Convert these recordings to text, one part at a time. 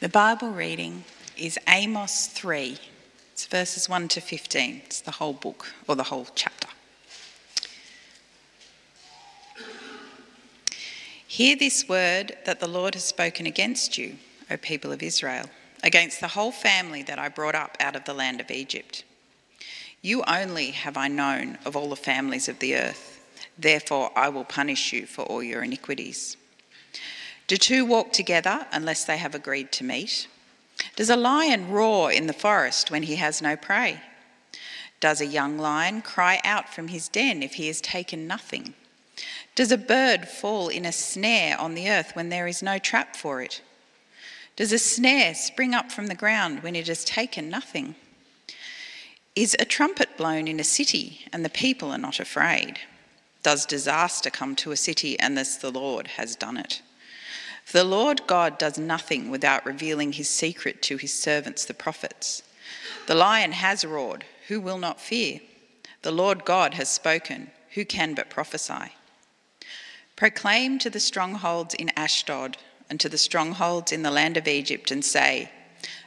The Bible reading is Amos 3. It's verses 1 to 15. It's the whole book, or the whole chapter. Hear this word that the Lord has spoken against you, O people of Israel, against the whole family that I brought up out of the land of Egypt. You only have I known of all the families of the earth, therefore I will punish you for all your iniquities. Do two walk together unless they have agreed to meet? Does a lion roar in the forest when he has no prey? Does a young lion cry out from his den if he has taken nothing? Does a bird fall in a snare on the earth when there is no trap for it? Does a snare spring up from the ground when it has taken nothing? Is a trumpet blown in a city and the people are not afraid? Does disaster come to a city unless the Lord has done it? For the Lord God does nothing without revealing his secret to his servants, the prophets. The lion has roared, who will not fear? The Lord God has spoken, who can but prophesy? Proclaim to the strongholds in Ashdod and to the strongholds in the land of Egypt, and say,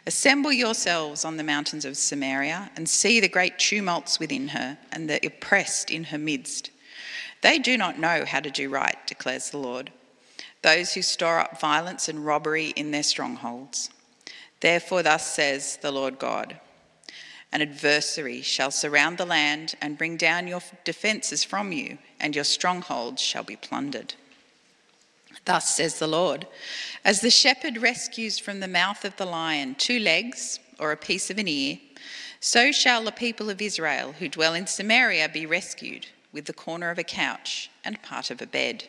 Assemble yourselves on the mountains of Samaria, and see the great tumults within her, and the oppressed in her midst. They do not know how to do right, declares the Lord those who store up violence and robbery in their strongholds. Therefore, thus says the Lord God An adversary shall surround the land and bring down your defences from you, and your strongholds shall be plundered. Thus says the Lord As the shepherd rescues from the mouth of the lion two legs or a piece of an ear, so shall the people of Israel who dwell in Samaria be rescued with the corner of a couch and part of a bed.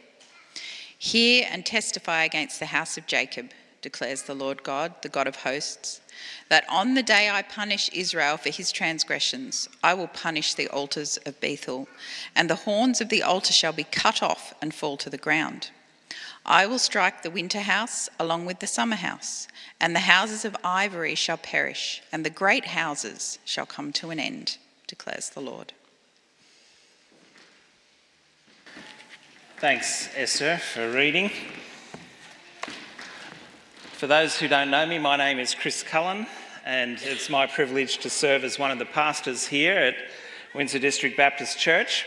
Hear and testify against the house of Jacob, declares the Lord God, the God of hosts, that on the day I punish Israel for his transgressions, I will punish the altars of Bethel, and the horns of the altar shall be cut off and fall to the ground. I will strike the winter house along with the summer house, and the houses of ivory shall perish, and the great houses shall come to an end, declares the Lord. Thanks, Esther, for reading. For those who don't know me, my name is Chris Cullen, and it's my privilege to serve as one of the pastors here at Windsor District Baptist Church.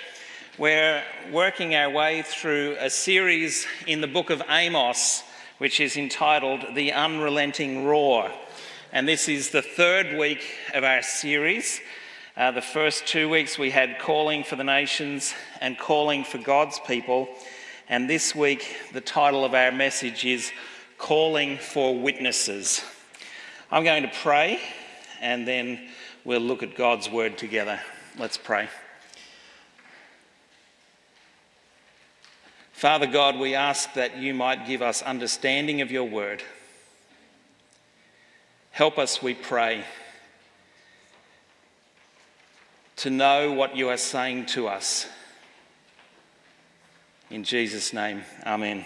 We're working our way through a series in the book of Amos, which is entitled The Unrelenting Roar. And this is the third week of our series. Uh, the first two weeks we had calling for the nations and calling for God's people. And this week the title of our message is Calling for Witnesses. I'm going to pray and then we'll look at God's word together. Let's pray. Father God, we ask that you might give us understanding of your word. Help us, we pray to know what you are saying to us. In Jesus' name, Amen.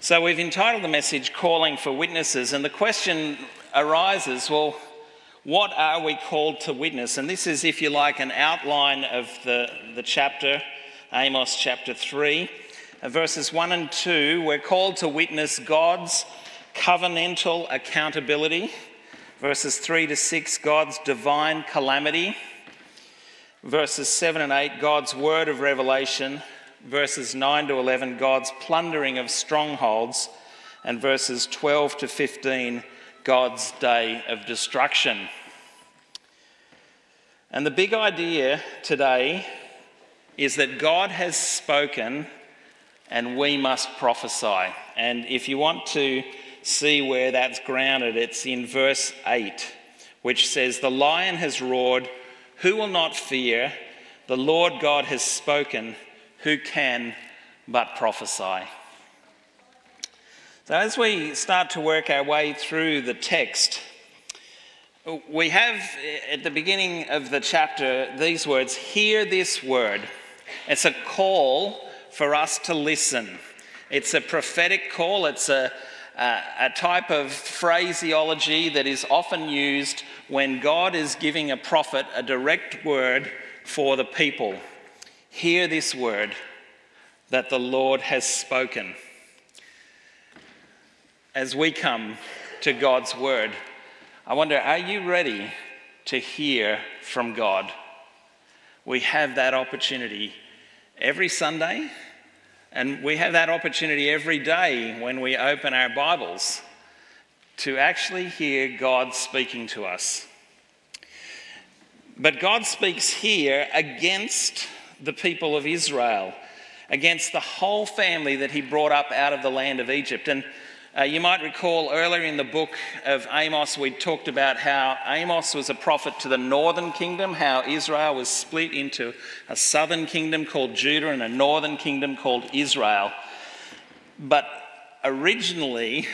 So, we've entitled the message Calling for Witnesses, and the question arises well, what are we called to witness? And this is, if you like, an outline of the, the chapter, Amos chapter 3. Uh, verses 1 and 2, we're called to witness God's covenantal accountability. Verses 3 to 6, God's divine calamity. Verses 7 and 8, God's word of revelation. Verses 9 to 11, God's plundering of strongholds. And verses 12 to 15, God's day of destruction. And the big idea today is that God has spoken and we must prophesy. And if you want to see where that's grounded. It's in verse 8, which says, The lion has roared, who will not fear? The Lord God has spoken, who can but prophesy? So, as we start to work our way through the text, we have eh, at the beginning of the chapter these words Hear this word. It's a call for us to listen. It's a prophetic call, it's a, uh, a type of phraseology that is often used when God is giving a prophet a direct word for the people. Hear this word that the Lord has spoken. As we come to God's word, I wonder are you ready to hear from God? We have that opportunity every Sunday, and we have that opportunity every day when we open our Bibles to actually hear God speaking to us. But God speaks here against the people of Israel, against the whole family that he brought up out of the land of Egypt. And uh, you might recall earlier in the book of Amos, we talked about how Amos was a prophet to the northern kingdom, how Israel was split into a southern kingdom called Judah and a northern kingdom called Israel. But originally,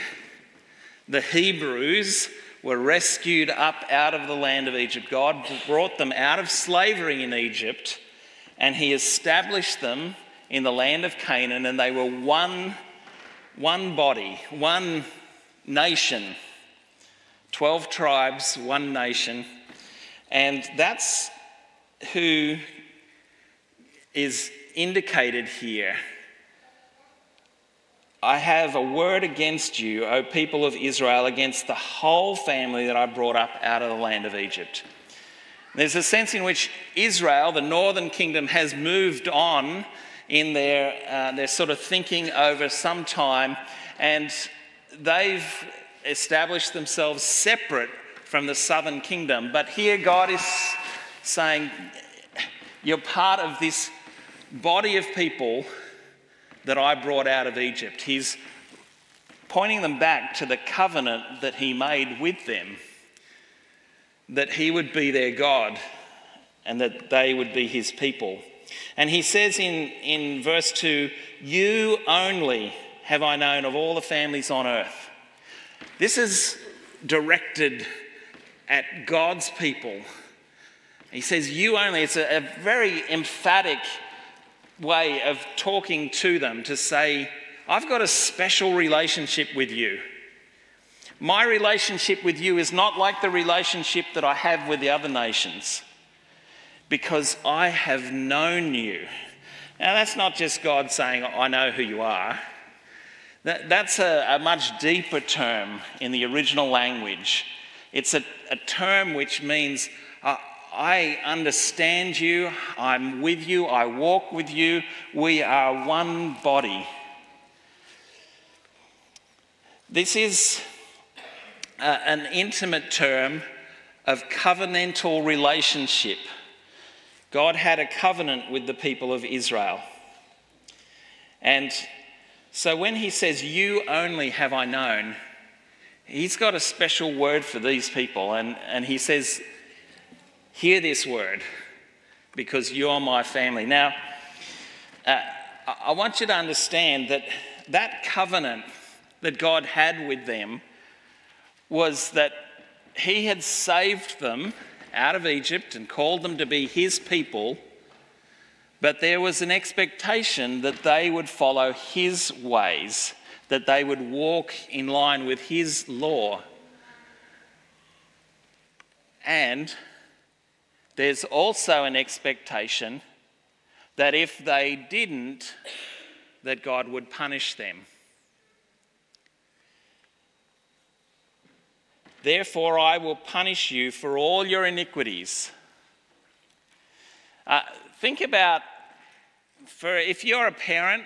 the Hebrews were rescued up out of the land of Egypt. God brought them out of slavery in Egypt and He established them in the land of Canaan, and they were one, one body, one nation. 12 tribes, one nation. And that's who is indicated here I have a word against you, O people of Israel, against the whole family that I brought up out of the land of Egypt. There's a sense in which Israel, the northern kingdom, has moved on in their, uh, their sort of thinking over some time, and they've established themselves separate from the southern kingdom. But here God is saying, You're part of this body of people that I brought out of Egypt. He's pointing them back to the covenant that he made with them, that he would be their God and that they would be his people. And he says in, in verse 2 You only have I known of all the families on earth. This is directed at God's people. He says, You only. It's a, a very emphatic way of talking to them to say, I've got a special relationship with you. My relationship with you is not like the relationship that I have with the other nations because I have known you. Now, that's not just God saying, I know who you are. That, that's a, a, much deeper term in the original language. It's a, a term which means uh, I understand you, I'm with you, I walk with you, we are one body. This is uh, an intimate term of covenantal relationship. God had a covenant with the people of Israel. And so when he says, You only have I known, he's got a special word for these people. And, and he says, Hear this word because you're my family. Now, uh, I want you to understand that that covenant that God had with them was that He had saved them out of Egypt and called them to be His people, but there was an expectation that they would follow His ways, that they would walk in line with His law. And there's also an expectation that if they didn't, that God would punish them. Therefore, I will punish you for all your iniquities. Uh, think about for if you're a parent,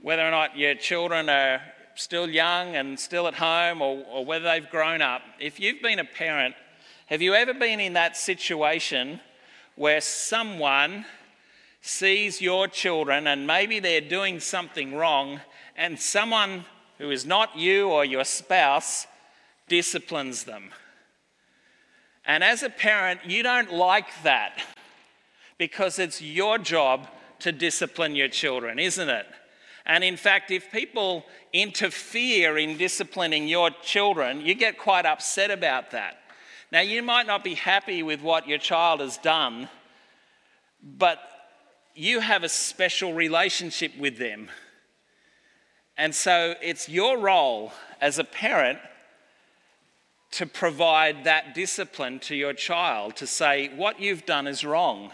whether or not your children are still young and still at home or, or whether they've grown up, if you've been a parent, have you ever been in that situation where someone sees your children and maybe they're doing something wrong, and someone who is not you or your spouse disciplines them? And as a parent, you don't like that because it's your job to discipline your children, isn't it? And in fact, if people interfere in disciplining your children, you get quite upset about that. Now, you might not be happy with what your child has done, but you have a special relationship with them. And so it's your role as a parent to provide that discipline to your child, to say, what you've done is wrong,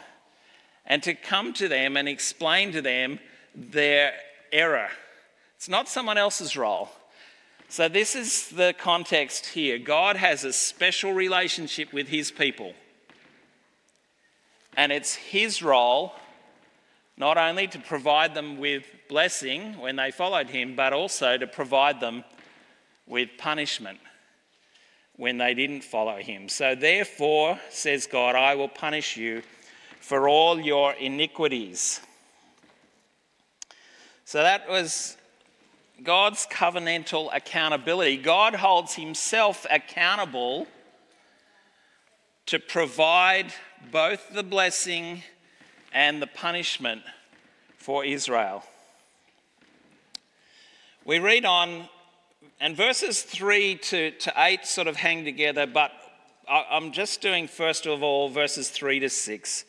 and to come to them and explain to them their error. It's not someone else's role. So, this is the context here. God has a special relationship with his people. And it's his role not only to provide them with blessing when they followed him, but also to provide them with punishment when they didn't follow him. So, therefore, says God, I will punish you for all your iniquities. So, that was God's covenantal accountability. God holds himself accountable to provide both the blessing and the punishment for Israel. We read on, and verses 3 to, to 8 sort of hang together, but I'm just doing, first of all, verses 3 to 6.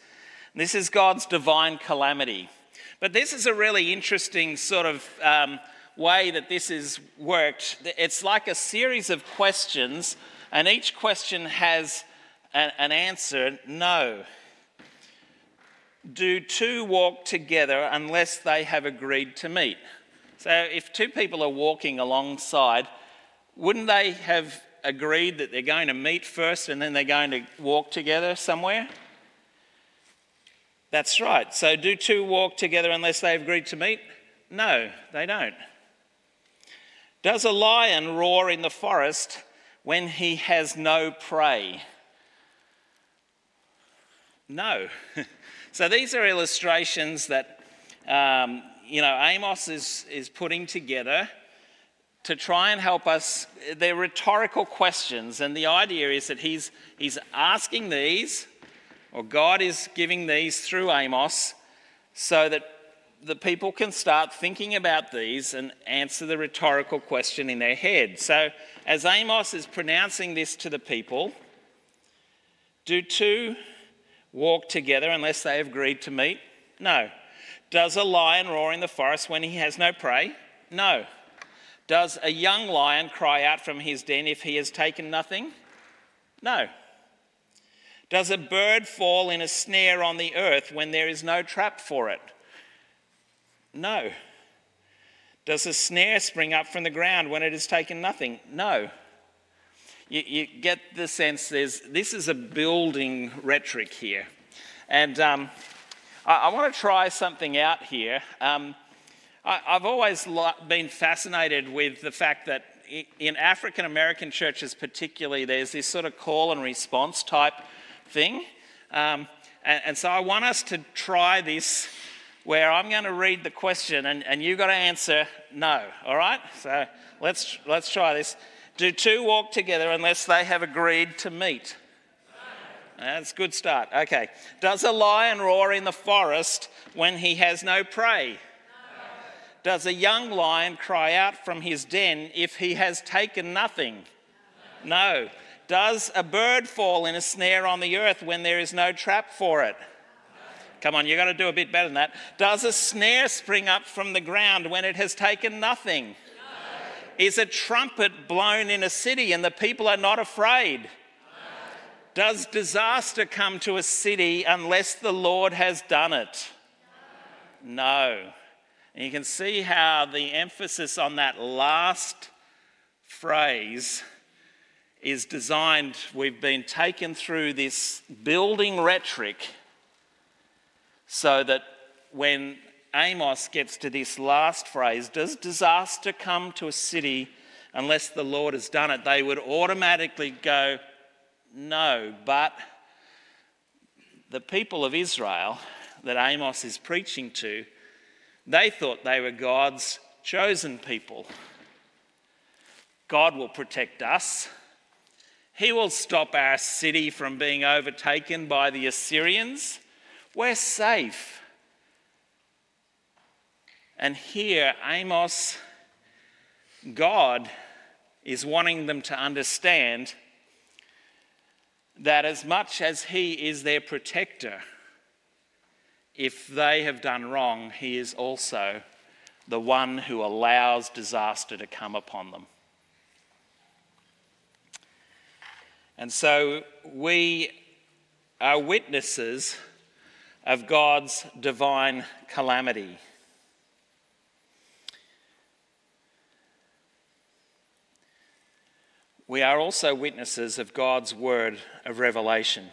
This is God's divine calamity. But this is a really interesting sort of um, way that this is worked. It's like a series of questions, and each question has an, an answer no. Do two walk together unless they have agreed to meet? So, if two people are walking alongside, wouldn't they have agreed that they're going to meet first and then they're going to walk together somewhere? That's right. So, do two walk together unless they've agreed to meet? No, they don't. Does a lion roar in the forest when he has no prey? No. so these are illustrations that um, you know Amos is, is putting together to try and help us. They're rhetorical questions, and the idea is that he's, he's asking these, or God is giving these through Amos, so that the people can start thinking about these and answer the rhetorical question in their head. So, as Amos is pronouncing this to the people, do two walk together unless they have agreed to meet? No. Does a lion roar in the forest when he has no prey? No. Does a young lion cry out from his den if he has taken nothing? No. Does a bird fall in a snare on the earth when there is no trap for it? No. Does a snare spring up from the ground when it has taken nothing? No. You, you get the sense there's, this is a building rhetoric here. And um, I, I want to try something out here. Um, I, have always been fascinated with the fact that in African American churches, particularly, there's this sort of call and response type thing. Um, and, and, so I want us to try this where I'm going to read the question and, and you've got to answer no, all right? So let's, let's try this. Do two walk together unless they have agreed to meet? That's a good start. Okay. Does a lion roar in the forest when he has no prey? No. Does a young lion cry out from his den if he has taken nothing? No. Does a bird fall in a snare on the earth when there is no trap for it? Come on, you've got to do a bit better than that. Does a snare spring up from the ground when it has taken nothing? No. Is a trumpet blown in a city and the people are not afraid? Does disaster come to a city unless the Lord has done it? No. And you can see how the emphasis on that last phrase is designed. We've been taken through this building rhetoric so that when Amos gets to this last phrase, does disaster come to a city unless the Lord has done it? They would automatically go, no. But the people of Israel that Amos is preaching to, they thought they were God's chosen people. God will protect us. He will stop our city from being overtaken by the Assyrians. We're safe. And here, Amos, God is wanting them to understand that as much as He is their protector, if they have done wrong, He is also the one who allows disaster to come upon them. And so we are witnesses of God's divine calamity. We are also witnesses of God's word of revelation.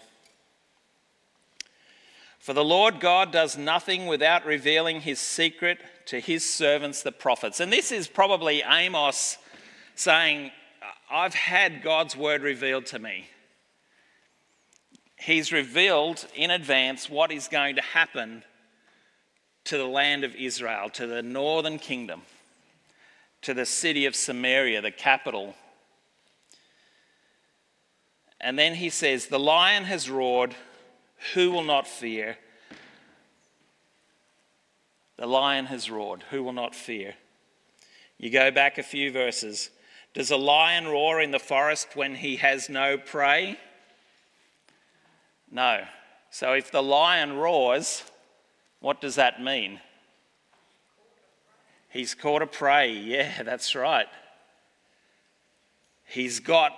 For the Lord God does nothing without revealing his secret to his servants, the prophets. And this is probably Amos saying, I've had God's word revealed to me. He's revealed in advance what is going to happen to the land of Israel, to the northern kingdom, to the city of Samaria, the capital. And then he says, The lion has roared, who will not fear? The lion has roared, who will not fear? You go back a few verses. Does a lion roar in the forest when he has no prey? No. So if the lion roars, what does that mean? He's caught a prey. Yeah, that's right. He's got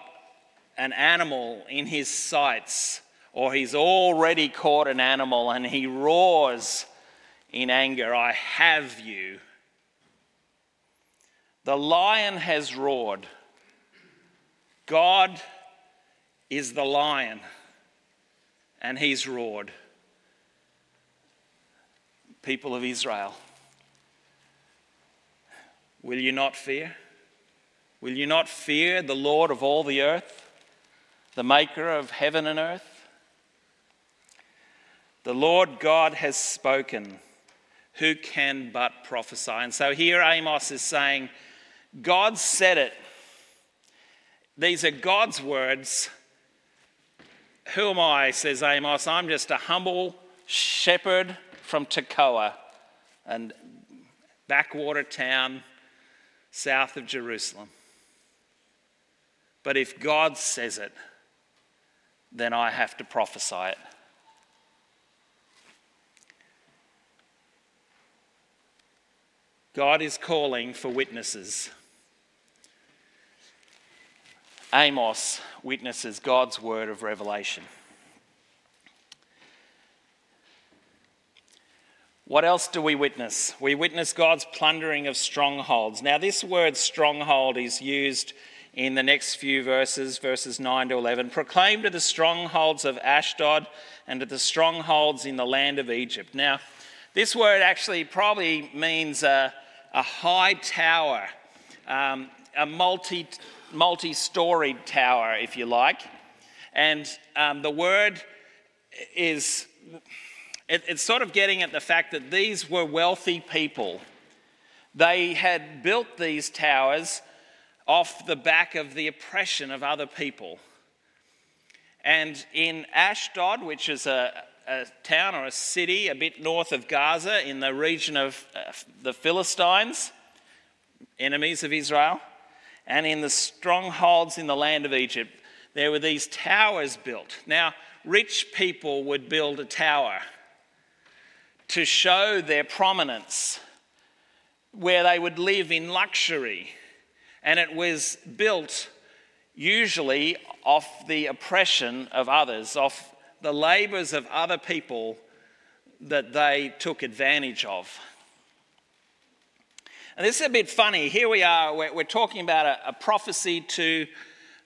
an animal in his sights, or he's already caught an animal and he roars in anger, I have you. The lion has roared. God is the lion, and he's roared people of Israel. Will you not fear? Will you not fear the Lord of all the earth, the maker of heaven and earth? The Lord God has spoken. Who can but prophesy? And so here Amos is saying, God said it. These are God's words. Who am I, says Amos? I'm just a humble shepherd from Tekoa, a backwater town south of Jerusalem. But if God says it, then I have to prophesy it. God is calling for witnesses. Amos witnesses God's word of revelation. What else do we witness? We witness God's plundering of strongholds. Now, this word stronghold is used in the next few verses, verses 9 to 11. Proclaim to the strongholds of Ashdod and to the strongholds in the land of Egypt. Now, this word actually probably means a, a high tower, um, a multi multi storied tower, if you like. And um, the word is it, it's sort of getting at the fact that these were wealthy people. They had built these towers off the back of the oppression of other people. And in Ashdod, which is a, a town or a city a bit north of Gaza in the region of uh, the Philistines, enemies of Israel, and in the strongholds in the land of Egypt, there were these towers built. Now, rich people would build a tower to show their prominence, where they would live in luxury. And it was built usually off the oppression of others, off the labours of other people that they took advantage of. And this is a bit funny. Here we are, we're, we're talking about a, a prophecy to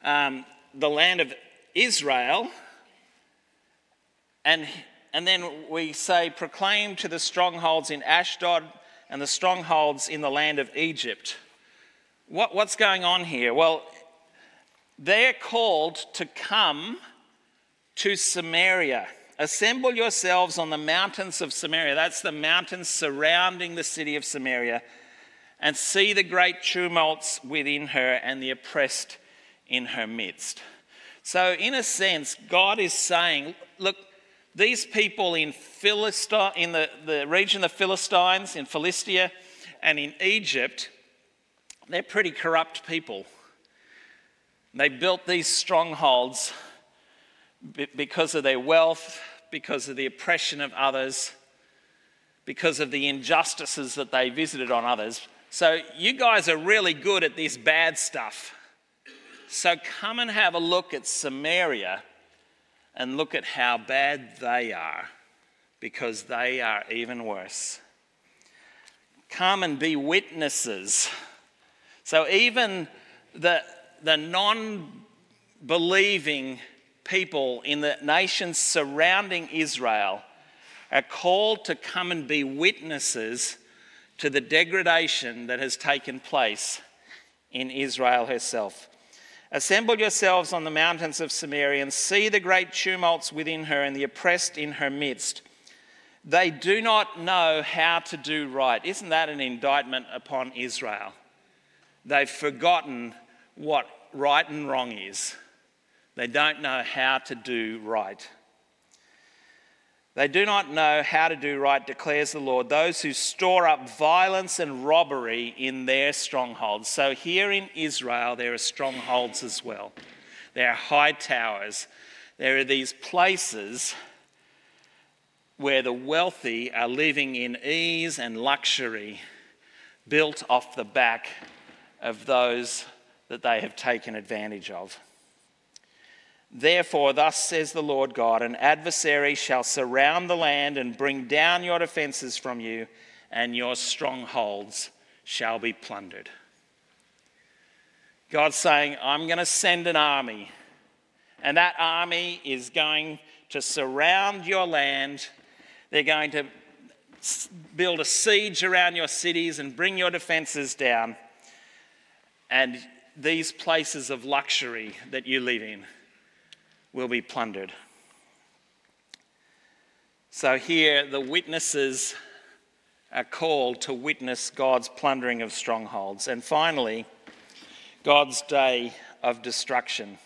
um, the land of Israel. And and then we say, proclaim to the strongholds in Ashdod and the strongholds in the land of Egypt. What, what's going on here? Well, they're called to come to Samaria. Assemble yourselves on the mountains of Samaria. That's the mountains surrounding the city of Samaria. And see the great tumults within her and the oppressed in her midst. So, in a sense, God is saying, look, these people in, Philistine, in the, the region of the Philistines, in Philistia, and in Egypt, they're pretty corrupt people. They built these strongholds because of their wealth, because of the oppression of others, because of the injustices that they visited on others. So, you guys are really good at this bad stuff. So, come and have a look at Samaria and look at how bad they are because they are even worse. Come and be witnesses. So, even the, the non believing people in the nations surrounding Israel are called to come and be witnesses to the degradation that has taken place in Israel herself. Assemble yourselves on the mountains of Samaria and see the great tumults within her and the oppressed in her midst. They do not know how to do right. Isn't that an indictment upon Israel? They've forgotten what right and wrong is. They don't know how to do right. They do not know how to do right, declares the Lord, those who store up violence and robbery in their strongholds. So here in Israel, there are strongholds as well. There are high towers. There are these places where the wealthy are living in ease and luxury, built off the back of those that they have taken advantage of. Therefore, thus says the Lord God an adversary shall surround the land and bring down your defenses from you, and your strongholds shall be plundered. God's saying, I'm going to send an army, and that army is going to surround your land. They're going to build a siege around your cities and bring your defenses down. And these places of luxury that you live in will be plundered. So here, the witnesses are called to witness God's plundering of strongholds. And finally, God's day of destruction.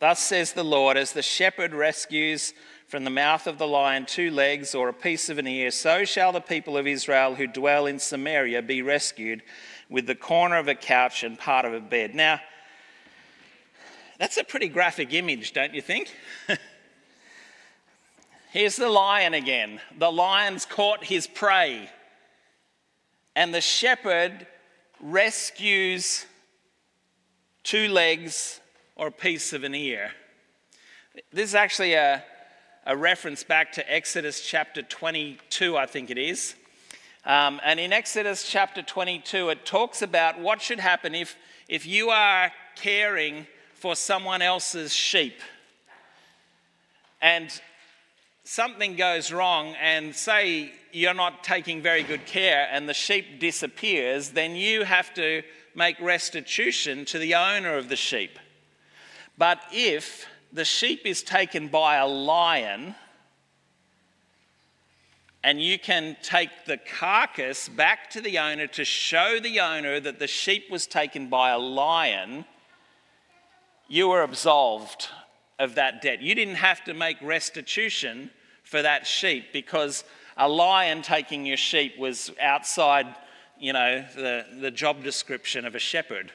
Thus says the Lord, as the shepherd rescues from the mouth of the lion two legs or a piece of an ear, so shall the people of Israel who dwell in Samaria be rescued with the corner of a couch and part of a bed. Now, that's a pretty graphic image, don't you think? Here's the lion again. The lion's caught his prey, and the shepherd rescues two legs or a piece of an ear. This is actually a, a reference back to Exodus chapter 22, I think it is. Um, and in Exodus chapter 22, it talks about what should happen if, if you are caring for someone else's sheep and something goes wrong, and say you're not taking very good care and the sheep disappears, then you have to make restitution to the owner of the sheep. But if the sheep is taken by a lion, and you can take the carcass back to the owner to show the owner that the sheep was taken by a lion, you were absolved of that debt. You didn't have to make restitution for that sheep because a lion taking your sheep was outside, you know, the, the job description of a shepherd.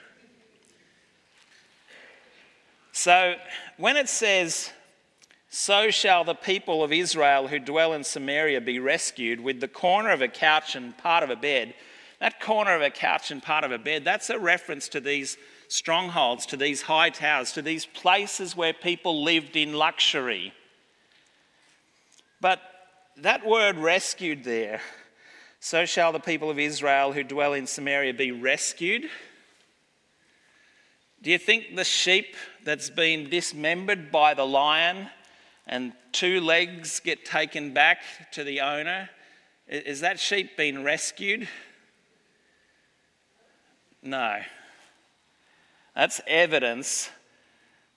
So when it says, so shall the people of Israel who dwell in Samaria be rescued with the corner of a couch and part of a bed. That corner of a couch and part of a bed, that's a reference to these strongholds, to these high towers, to these places where people lived in luxury. But that word rescued there, so shall the people of Israel who dwell in Samaria be rescued. Do you think the sheep that's been dismembered by the lion and two legs get taken back to the owner? Is that sheep been rescued? No. That's evidence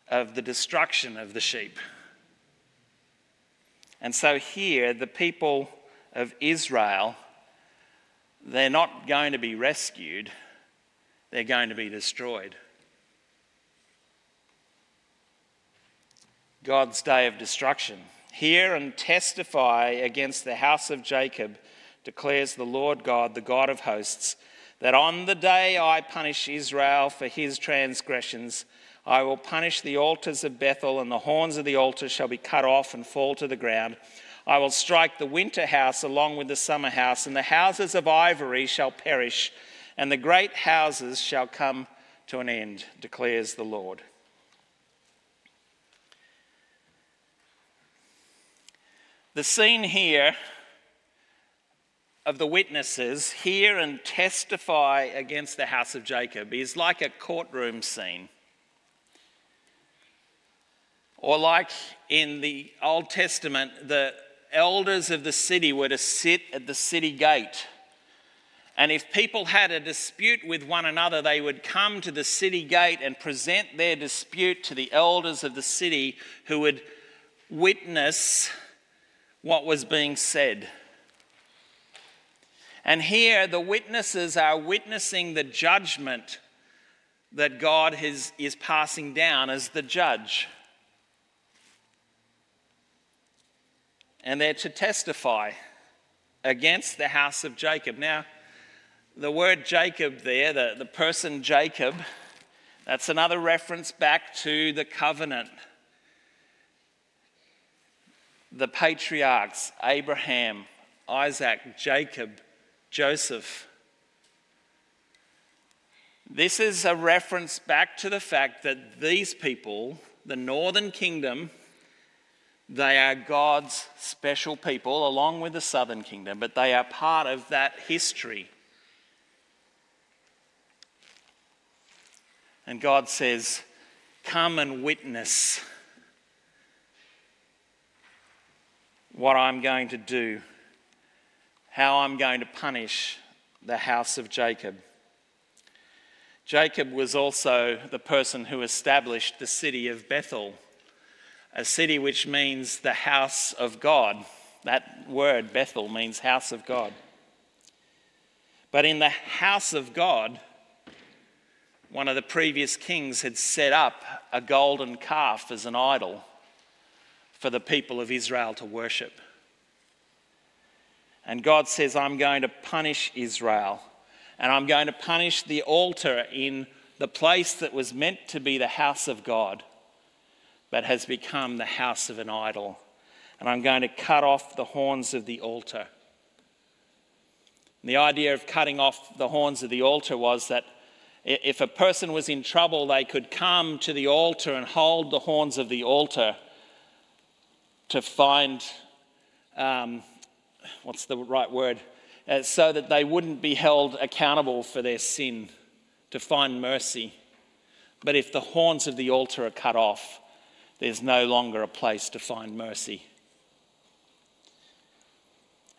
of the destruction of the sheep. And so here, the people of Israel, they're not going to be rescued, they're going to be destroyed. God's day of destruction. Hear and testify against the house of Jacob, declares the Lord God, the God of hosts that on the day I punish Israel for his transgressions, I will punish the altars of Bethel, and the horns of the altar shall be cut off and fall to the ground. I will strike the winter house along with the summer house, and the houses of ivory shall perish, and the great houses shall come to an end, declares the Lord. The scene here of the witnesses hear and testify against the house of Jacob is like a courtroom scene. Or, like in the Old Testament, the elders of the city were to sit at the city gate. And if people had a dispute with one another, they would come to the city gate and present their dispute to the elders of the city who would witness what was being said. And here, the witnesses are witnessing the judgment that God is, is passing down as the judge. And they're to testify against the house of Jacob. Now, the word Jacob there, the, the person Jacob, that's another reference back to the covenant. The patriarchs, Abraham, Isaac, Jacob, Joseph. This is a reference back to the fact that these people, the northern kingdom, they are God's special people along with the southern kingdom, but they are part of that history. And God says, Come and witness what I'm going to do, how I'm going to punish the house of Jacob. Jacob was also the person who established the city of Bethel, a city which means the house of God. That word, Bethel, means house of God. But in the house of God, one of the previous kings had set up a golden calf as an idol for the people of Israel to worship. And God says, I'm going to punish Israel, and I'm going to punish the altar in the place that was meant to be the house of God, but has become the house of an idol. And I'm going to cut off the horns of the altar. And the idea of cutting off the horns of the altar was that if a person was in trouble, they could come to the altar and hold the horns of the altar to find, um, what's the right word, uh, so that they wouldn't be held accountable for their sin, to find mercy. But if the horns of the altar are cut off, there's no longer a place to find mercy.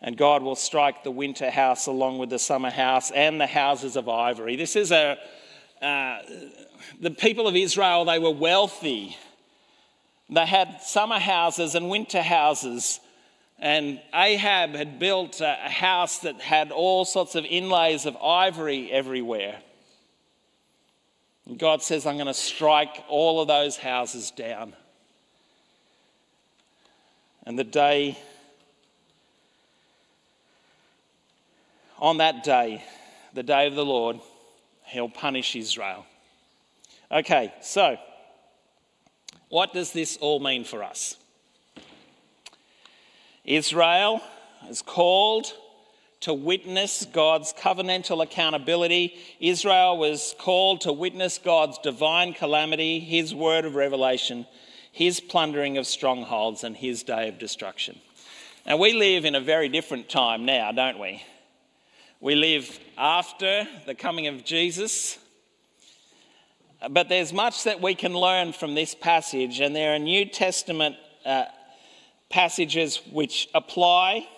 And God will strike the winter house along with the summer house and the houses of ivory. This is a, uh, the people of Israel, they were wealthy. They had summer houses and winter houses. And Ahab had built a house that had all sorts of inlays of ivory everywhere. And God says, I'm going to strike all of those houses down. And the day, on that day, the day of the Lord, he'll punish Israel. Okay, so what does this all mean for us? Israel is called to witness God's covenantal accountability. Israel was called to witness God's divine calamity, his word of revelation, his plundering of strongholds, and his day of destruction. Now, we live in a very different time now, don't we? We live after the coming of Jesus. But there's much that we can learn from this passage, and there are New Testament uh, passages which apply,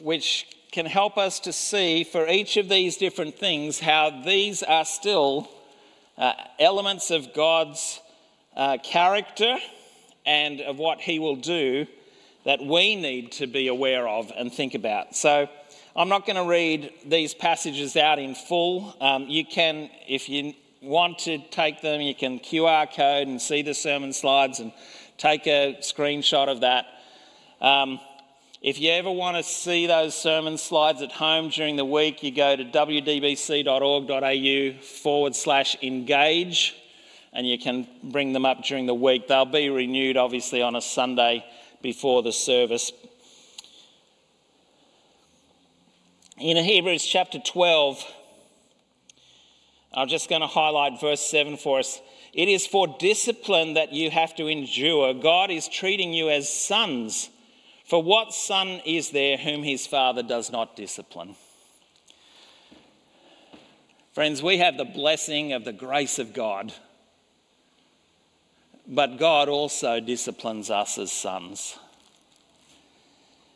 which can help us to see for each of these different things how these are still uh, elements of God's uh, character and of what He will do that we need to be aware of and think about. So I'm not going to read these passages out in full. Um, you can, if you want to take them, you can QR code and see the sermon slides and take a screenshot of that. Um, if you ever want to see those sermon slides at home during the week, you go to wdbc.org.au forward slash engage and you can bring them up during the week. They'll be renewed, obviously, on a Sunday before the service. In Hebrews chapter 12, I'm just going to highlight verse 7 for us. It is for discipline that you have to endure. God is treating you as sons. For what son is there whom his father does not discipline? Friends, we have the blessing of the grace of God but God also disciplines us as sons.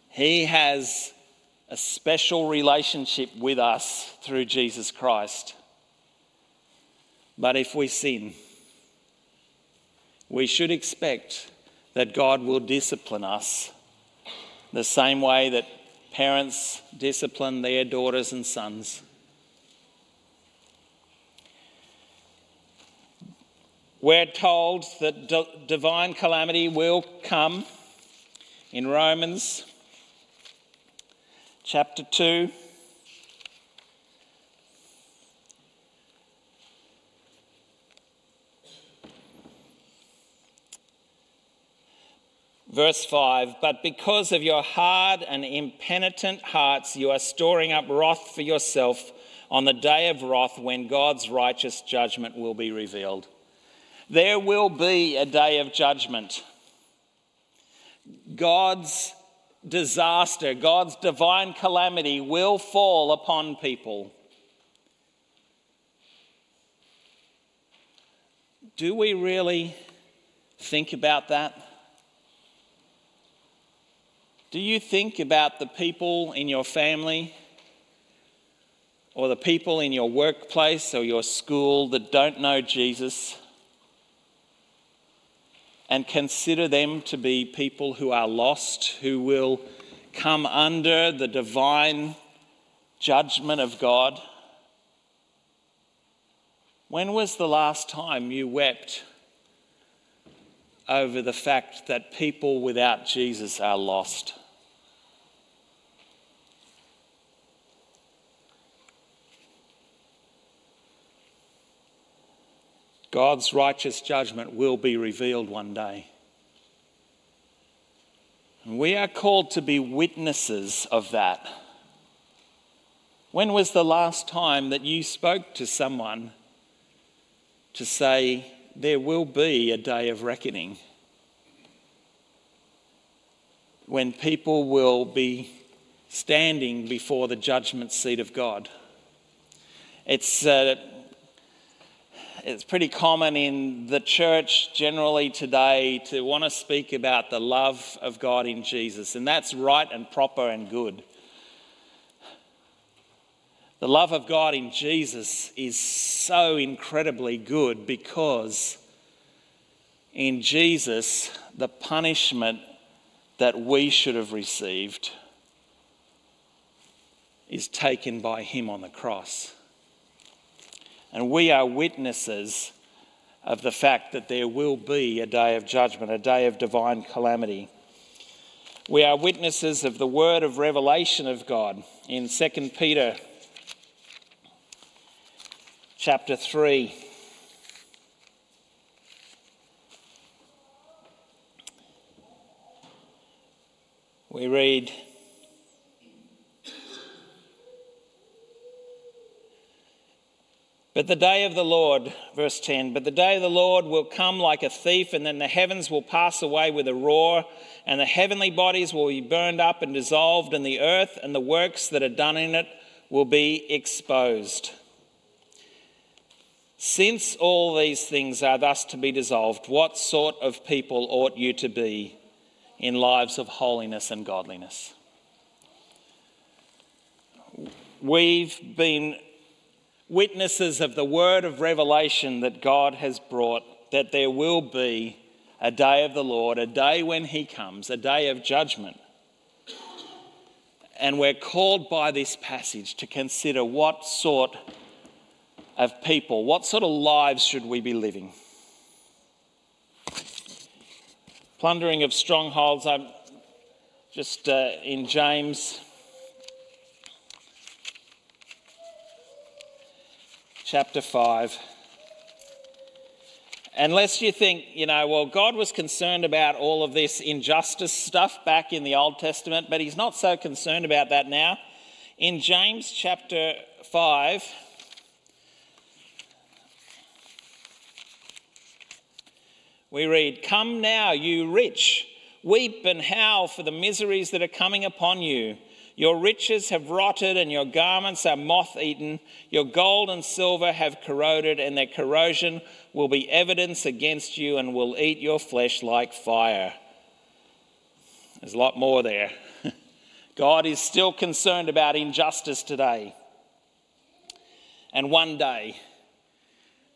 He has a special relationship with us through Jesus Christ. But if we sin, we should expect that God will discipline us the same way that parents discipline their daughters and sons. We're told that divine calamity will come in Romans chapter 2. Verse 5 But because of your hard and impenitent hearts, you are storing up wrath for yourself on the day of wrath when God's righteous judgment will be revealed. There will be a day of judgment. God's disaster, God's divine calamity will fall upon people. Do we really think about that? Do you think about the people in your family or the people in your workplace or your school that don't know Jesus and consider them to be people who are lost, who will come under the divine judgment of God? When was the last time you wept over the fact that people without Jesus are lost? God's righteous judgment will be revealed one day. And we are called to be witnesses of that. When was the last time that you spoke to someone to say, There will be a day of reckoning? When people will be standing before the judgment seat of God. It's uh, it's pretty common in the church generally today to want to speak about the love of God in Jesus, and that's right and proper and good. The love of God in Jesus is so incredibly good because in Jesus, the punishment that we should have received is taken by Him on the cross. And we are witnesses of the fact that there will be a day of judgment, a day of divine calamity. We are witnesses of the word of revelation of God in 2 Peter chapter 3. We read But the day of the Lord, verse 10, but the day of the Lord will come like a thief, and then the heavens will pass away with a roar, and the heavenly bodies will be burned up and dissolved, and the earth and the works that are done in it will be exposed. Since all these things are thus to be dissolved, what sort of people ought you to be in lives of holiness and godliness? We've been witnesses of the word of revelation that God has brought, that there will be a day of the Lord, a day when He comes, a day of judgment. And we're called by this passage to consider what sort of people, what sort of lives should we be living? Plundering of strongholds, I'm just uh, in James chapter 5. Unless you think, you know, well, God was concerned about all of this injustice stuff back in the Old Testament, but He's not so concerned about that now. In James chapter 5, we read, Come now, you rich, weep and howl for the miseries that are coming upon you Your riches have rotted, and your garments are moth eaten. Your gold and silver have corroded, and their corrosion will be evidence against you and will eat your flesh like fire. There's a lot more there. God is still concerned about injustice today. And one day,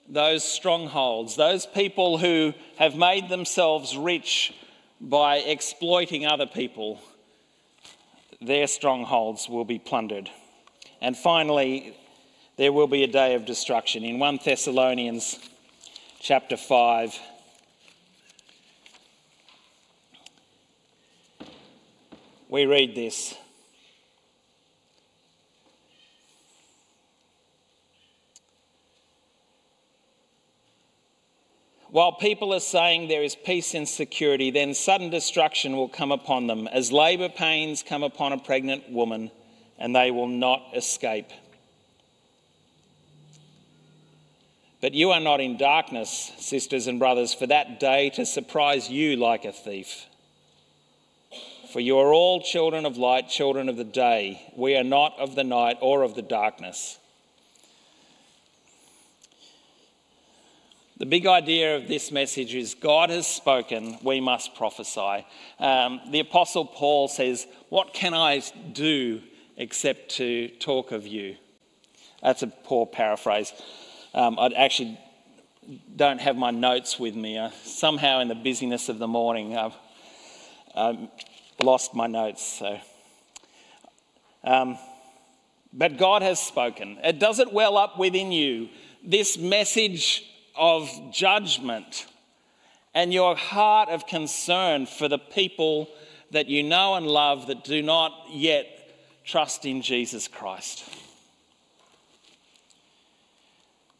those strongholds, those people who have made themselves rich by exploiting other people, their strongholds will be plundered. And finally, there will be a day of destruction. In 1 Thessalonians chapter 5, we read this. While people are saying there is peace and security, then sudden destruction will come upon them, as labour pains come upon a pregnant woman, and they will not escape. But you are not in darkness, sisters and brothers, for that day to surprise you like a thief. For you are all children of light, children of the day. We are not of the night or of the darkness. The big idea of this message is God has spoken, we must prophesy. Um, the Apostle Paul says, What can I do except to talk of you? That's a poor paraphrase. Um, I actually don't have my notes with me. Somehow, in the busyness of the morning, I've um, lost my notes. So. Um, but God has spoken. It does it well up within you. This message of judgment and your heart of concern for the people that you know and love that do not yet trust in Jesus Christ.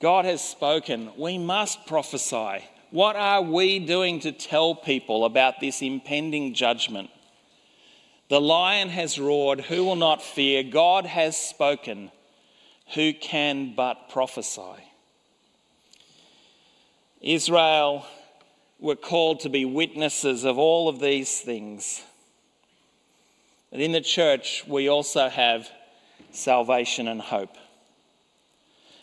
God has spoken. We must prophesy. What are we doing to tell people about this impending judgment? The lion has roared. Who will not fear? God has spoken. Who can but prophesy? Israel were called to be witnesses of all of these things. But in the church, we also have salvation and hope.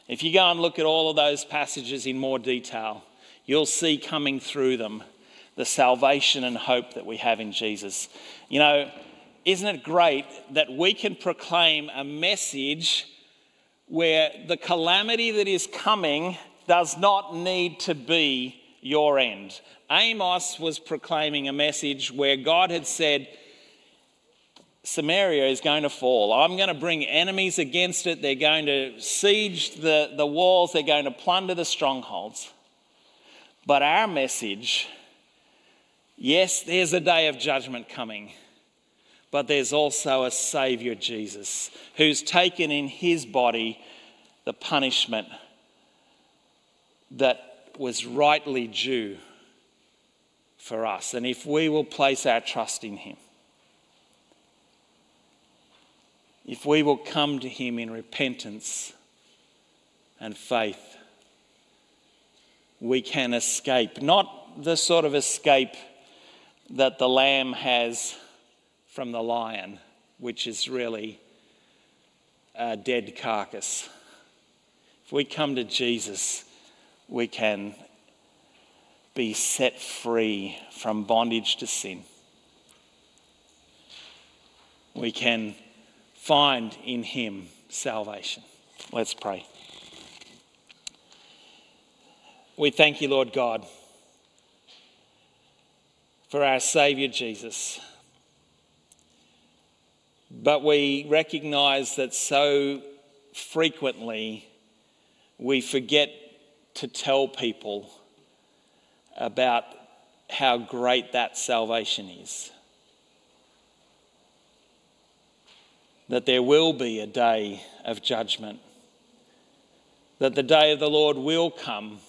If you go and look at all of those passages in more detail, you'll see coming through them the salvation and hope that we have in Jesus. You know, isn't it great that we can proclaim a message where the calamity that is coming does not need to be your end. Amos was proclaiming a message where God had said, Samaria is going to fall. I'm going to bring enemies against it. They're going to siege the, the walls. They're going to plunder the strongholds. But our message yes, there's a day of judgment coming, but there's also a Savior, Jesus, who's taken in his body the punishment that was rightly due for us. And if we will place our trust in Him, if we will come to Him in repentance and faith, we can escape. Not the sort of escape that the lamb has from the lion, which is really a dead carcass. If we come to Jesus, we can be set free from bondage to sin. We can find in Him salvation. Let's pray. We thank you, Lord God, for our Saviour Jesus. But we recognize that so frequently we forget to tell people about how great that salvation is. That there will be a day of judgment, that the day of the Lord will come,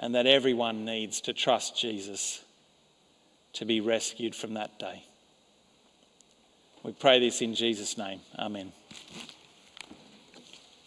and that everyone needs to trust Jesus to be rescued from that day. We pray this in Jesus' name. Amen.